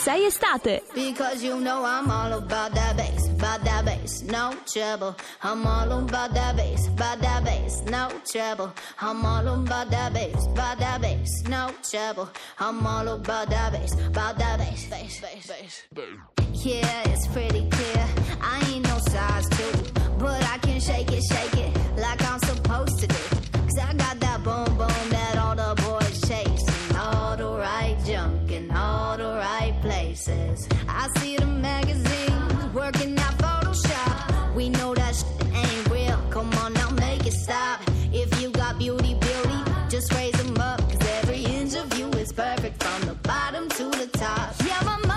6 estate. Because you know I'm all about that bass, about that bass, no trouble. I'm all about that bass, about that bass, no trouble. I'm all about that bass, about that bass, no trouble. I'm all about that bass, about that bass, bass, bass, bass. Yeah, perfect from the bottom to the top. Yeah, my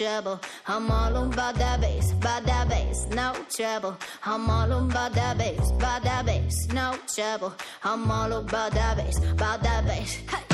trouble. I'm all about that bass, about that bass, no trouble. I'm all about that bass, about that bass, no trouble. I'm all about that bass, about that bass. Hey,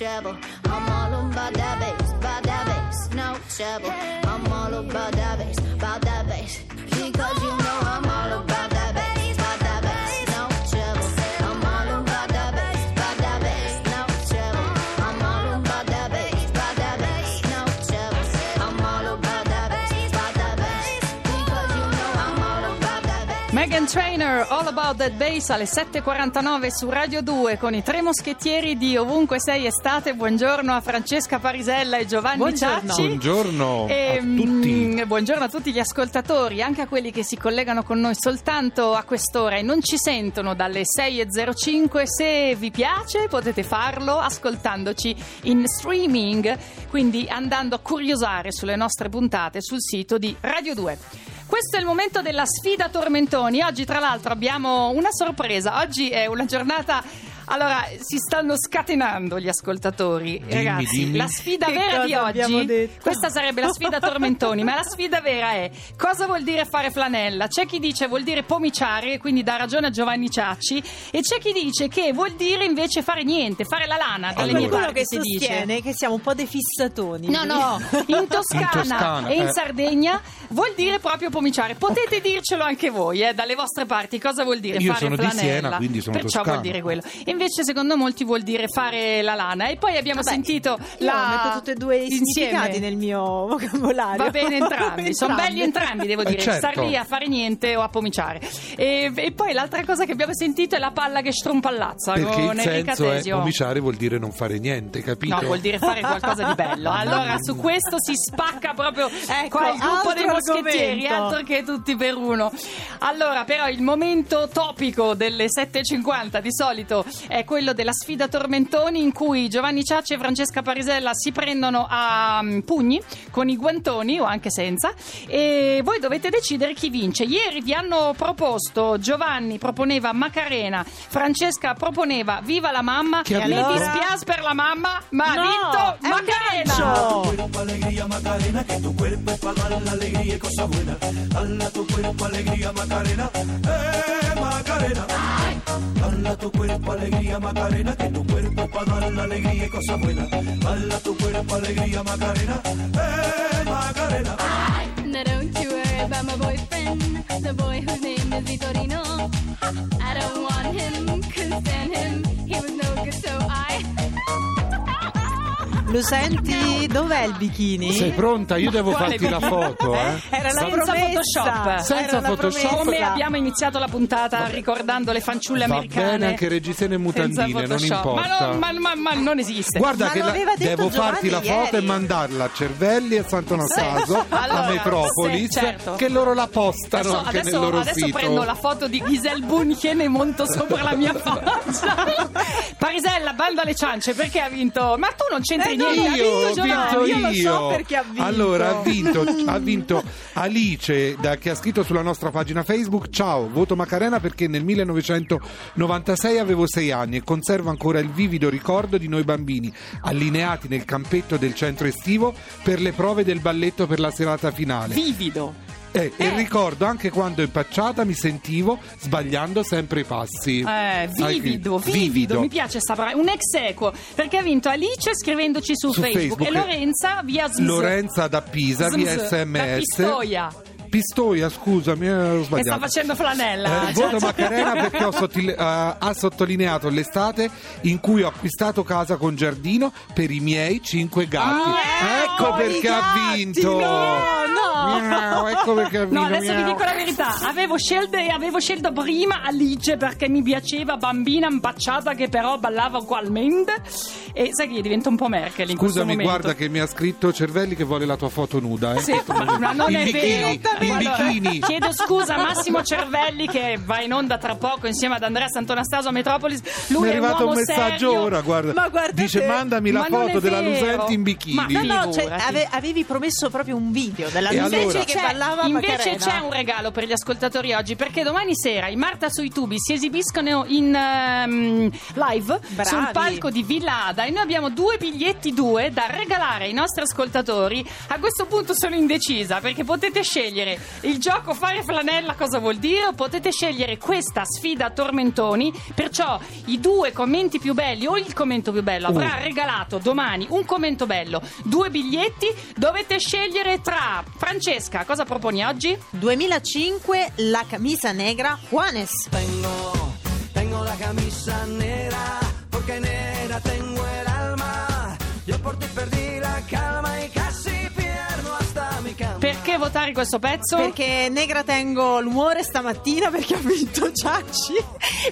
trouble. Megan Trainer, All About That Bass alle 7.49 su Radio 2 con i tre moschettieri di Ovunque Sei Estate. Buongiorno a Francesca Parisella e Giovanni Buongiorno. Ciacci. Buongiorno E, a tutti. mm, buongiorno a tutti gli ascoltatori, anche a quelli che si collegano con noi soltanto a quest'ora e non ci sentono dalle 6.05. Se vi piace potete farlo ascoltandoci in streaming, quindi andando a curiosare sulle nostre puntate sul sito di Radio 2. Questo è il momento della sfida tormentoni. Oggi, tra l'altro, abbiamo una sorpresa. Oggi è una giornata. Allora, si stanno scatenando gli ascoltatori. Dimmi, Ragazzi, dimmi. la sfida Che vera di oggi. detto? Questa sarebbe la sfida tormentoni, ma la sfida vera è cosa vuol dire fare flanella? C'è chi dice vuol dire pomiciare, quindi dà ragione a Giovanni Ciacci, e c'è chi dice che vuol dire invece fare niente, fare la lana dalle Allora. mie parti che si dice. sostiene che siamo un po' dei fissatoni. No, no, in Toscana, In Toscana, e in eh. Sardegna vuol dire proprio pomiciare. Potete dircelo anche voi, eh, dalle vostre parti, cosa vuol dire Io fare sono di flanella. Siena, quindi sono Perciò toscano. vuol dire quello. E invece secondo molti vuol dire fare la lana. E poi abbiamo Vabbè, sentito Io la metto tutti e due i insieme. significati nel mio vocabolario. Va bene entrambi, sono belli entrambi, devo Eh, dire, certo. star lì a fare niente o a pomiciare. E, e poi l'altra cosa che abbiamo sentito è la palla che strompallazza Perché con il Enrica senso è Tesio. pomiciare vuol dire non fare niente, capito? No, vuol dire fare qualcosa di bello. Allora, su questo si spacca proprio Ecco, qua il gruppo dei altro moschettieri, argomento. altro che tutti per uno. Allora, però, il momento topico delle 7.50 di solito è quello della sfida tormentoni in cui Giovanni Ciacci e Francesca Parisella si prendono a mm, pugni con i guantoni o anche senza e voi dovete decidere chi vince. Ieri vi hanno proposto, Giovanni proponeva Macarena, Francesca proponeva Viva la mamma, Che ha mi vinto? dispiace per la mamma, ma ha No, vinto è un Macarena. alegría y cosa buena. Dala tu cuerpo alegría Macarena, eh Macarena. Dala tu cuerpo alegría Macarena, que tu cuerpo para dar la alegría y cosa buena. Dala tu cuerpo alegría Macarena, eh Macarena. Now don't you worry about my boyfriend, the boy whose name is Vitorino. I don't want him, couldn't stand him. He was Lo senti? Dov'è il bikini? Sei pronta? Io devo quale farti la bikini? foto, eh? Era la Senza promessa. Photoshop. Senza Era la Photoshop. Come abbiamo iniziato la puntata ricordando le fanciulle Va americane. bene anche reggisene e mutandine, non importa. Ma, non- ma- ma- ma non esiste. Guarda Ma che la- aveva detto devo farti la Giovanni foto e mandarla a Cervelli e a Sant'Anastaso, Allora, a Metropolis, sì, certo. che loro la postano Adesso, anche adesso- nel loro adesso sito. prendo la foto di Giselle Bunchen e monto sopra la mia faccia. Parisella, banda alle ciance, perché ha vinto? Ma tu non c'entri Eh, io, vinto ho Giovanni. vinto io lo so perché ha vinto. Allora, ha vinto, ha vinto Alice da- che ha scritto sulla nostra pagina Facebook: Ciao, voto Macarena perché nel 1996 avevo 6 anni e conservo ancora il vivido ricordo di noi bambini allineati nel campetto del centro estivo per le prove del balletto per la serata finale. Vivido. Eh, E ricordo anche quando impacciata mi sentivo sbagliando sempre i passi. Eh, vivido, Anche- vivido, mi piace sta parola. Un ex equo, perché ha vinto Alice scrivendoci su, Su Facebook, Facebook. e Lorenza via Zz. Lorenza da Pisa via Zz, Da sms. Pistoia, Pistoia, scusami, eh, ho che sta sbagliato. facendo flanella. Eh, Cioè, voto cioè- Macarena perché ho sottil- eh, ha sottolineato l'estate in cui ho acquistato casa con giardino per i miei cinque gatti. Ah, ecco oh, perché i ha gatti, vinto. no. Miau, ecco perché. No, adesso vi miau. dico la verità. Avevo scelto, avevo scelto prima Alice perché mi piaceva bambina impacciata che però ballava ugualmente. E sai che diventa un po' Merkel in questo Scusami, momento. guarda che mi ha scritto Cervelli che vuole la tua foto nuda. Eh, Sì, ma, non in è bikini, vero. in Allora, bikini. Chiedo scusa a Massimo Cervelli che va in onda tra poco insieme ad Andrea Santonastaso a Metropolis. Lui Mi è è arrivato un messaggio serio. ora, guarda. Ma Dice mandami la Ma foto della. Lusenti in bikini. Ma No, no, cioè, ave- avevi promesso proprio un video della E Che C'è- ballava invece c'è un regalo per gli ascoltatori oggi perché domani sera i Marta sui tubi si esibiscono in ehm, live Bravi. sul palco di Villa Ada e noi abbiamo due biglietti due da regalare ai nostri ascoltatori. A questo punto sono indecisa perché potete scegliere il gioco fare flanella cosa vuol dire o potete scegliere questa sfida a tormentoni. Perciò i due commenti più belli o il commento più bello avrà Uh. regalato domani un commento bello due biglietti. Dovete scegliere tra Francesca cosa proponi oggi? 2005 la camisa negra Juanes. Tengo, tengo la camisa negra, porque negra tengo el alma. Yo por ti perdí la calma y casi votare questo pezzo? Perché negra tengo l'umore stamattina perché ha vinto Ciacci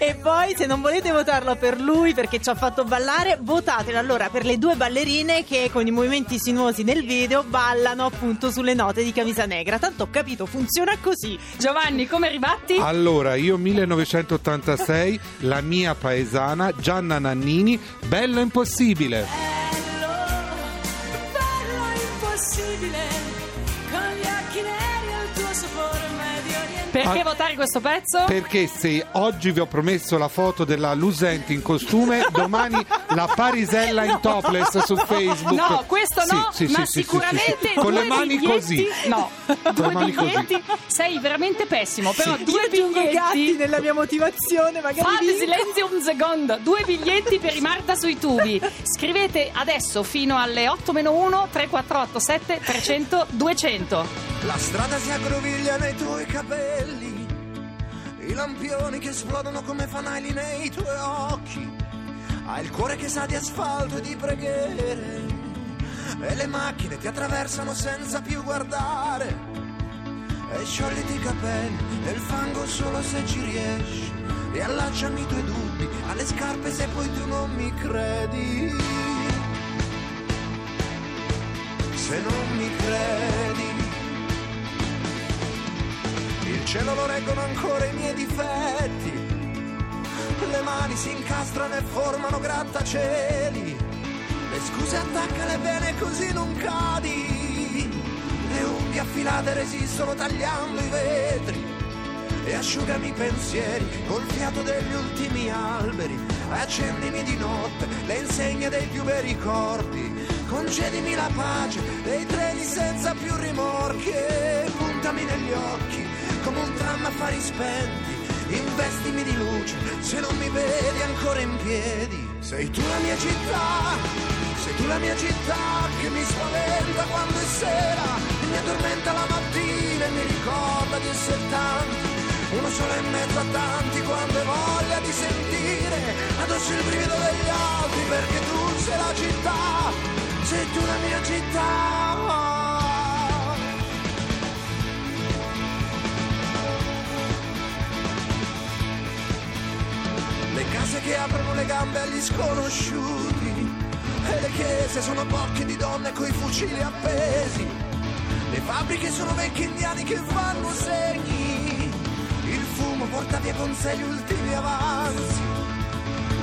e poi se non volete votarlo per lui perché ci ha fatto ballare votatelo allora per le due ballerine che con i movimenti sinuosi del video ballano appunto sulle note di camisa negra tanto ho capito funziona così Giovanni, come ribatti? Allora, io 1986, la mia paesana Gianna Nannini, bello impossibile. Bello Perché Ah. votare questo pezzo? Perché se oggi vi ho promesso la foto della Lusenti in costume, domani la Parisella in topless su Facebook. No, questo no, sì, ma sì, sicuramente sì, sì. con due le mani biglietti, così. No, Con due le mani così. biglietti. Sei veramente pessimo, però due aggiungo i gatti biglietti. nella mia motivazione magari Fate vinco. silenzio un secondo. Due biglietti per i Marta sui tubi. Scrivete adesso fino alle 8 meno 1 3487 300 200. La strada si aggroviglia nei tuoi capelli, i lampioni che esplodono come fanali nei tuoi occhi. Hai il cuore che sa di asfalto e di preghiere, e le macchine ti attraversano senza più guardare. E sciogliti i capelli e il fango solo se ci riesci. Riallacciami i tuoi dubbi alle scarpe se poi tu non mi credi. Se non mi credi. Cielo lo reggono ancora i miei difetti. Le mani si incastrano e formano grattacieli. Le scuse attaccale bene così non cadi. Le unghie affilate resistono tagliando i vetri. E asciugami i pensieri col fiato degli ultimi alberi. Accendimi di notte le insegne dei più bei ricordi. Concedimi la pace dei treni senza più rimorchi. E puntami negli occhi come un tram a fari spenti. Investimi di luce se non mi vedi ancora in piedi. Sei tu la mia città, sei tu la mia città che mi spaventa quando è sera, mi addormenta la mattina e mi ricorda di essere tanti. Uno solo in mezzo a tanti quando hai voglia di sentire addosso il brivido degli altri perché tu sei la città, sei tu la mia città. Che aprono le gambe agli sconosciuti e le chiese sono bocche di donne coi fucili appesi. Le fabbriche sono vecchi indiani che fanno segni. Il fumo porta via con sé gli ultimi avanzi.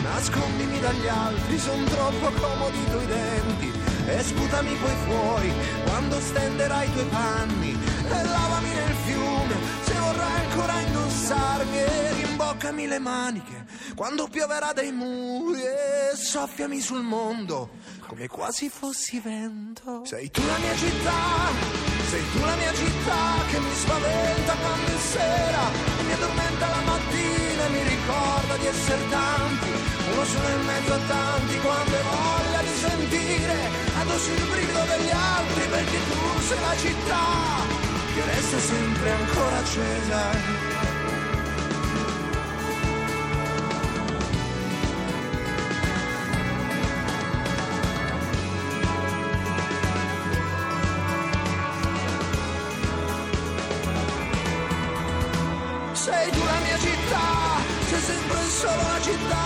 Nascondimi dagli altri, son troppo comodi i tuoi denti. E sputami poi fuori quando stenderai i tuoi panni. E lavami nel fiume se vorrai ancora indossarmi. E rimboccami le maniche quando pioverà dai muri. E soffiami sul mondo come quasi fossi vento. Sei tu la mia città, sei tu la mia città che mi spaventa quando è sera. Mi addormenta la mattina e mi ricorda di essere tanti. Uno solo in mezzo a tanti quando hai voglia di sentire addosso il brivido degli altri perché tu sei la città che resta sempre ancora accesa. Sei tu la mia città, sei sempre solo la città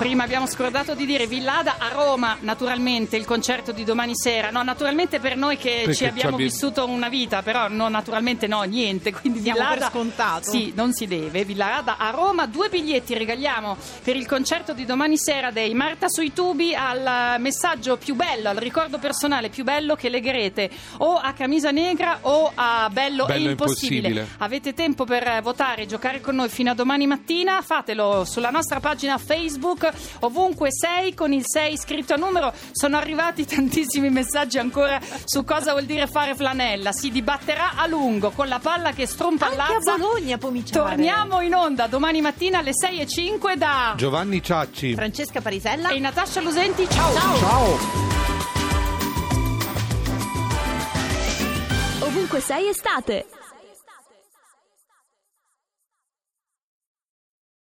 Prima abbiamo scordato di dire Villada a Roma, naturalmente il concerto di domani sera. No, naturalmente per noi che Perché ci abbiamo abbi- vissuto una vita, però no, naturalmente no, niente. Quindi Diamo Villada per scontato. Sì, non si deve. Villada a Roma, due biglietti regaliamo per il concerto di domani sera dei Marta sui tubi al messaggio più bello, al ricordo personale più bello che legherete o a Camisa Negra o a Bello, Bello e impossibile. Impossibile. Avete tempo per votare e giocare con noi fino a domani mattina? Fatelo sulla nostra pagina Facebook, ovunque sei con il 6 scritto a numero. Sono arrivati tantissimi messaggi ancora su cosa vuol dire fare flanella. Si dibatterà a lungo con la palla che Anche a strompallazza. Bologna. Torniamo in onda domani mattina alle 6 e 5 da Giovanni Ciacci. Francesca Parisella. e Natascia Lusenti. Ciao. Ciao. Ovunque sei estate.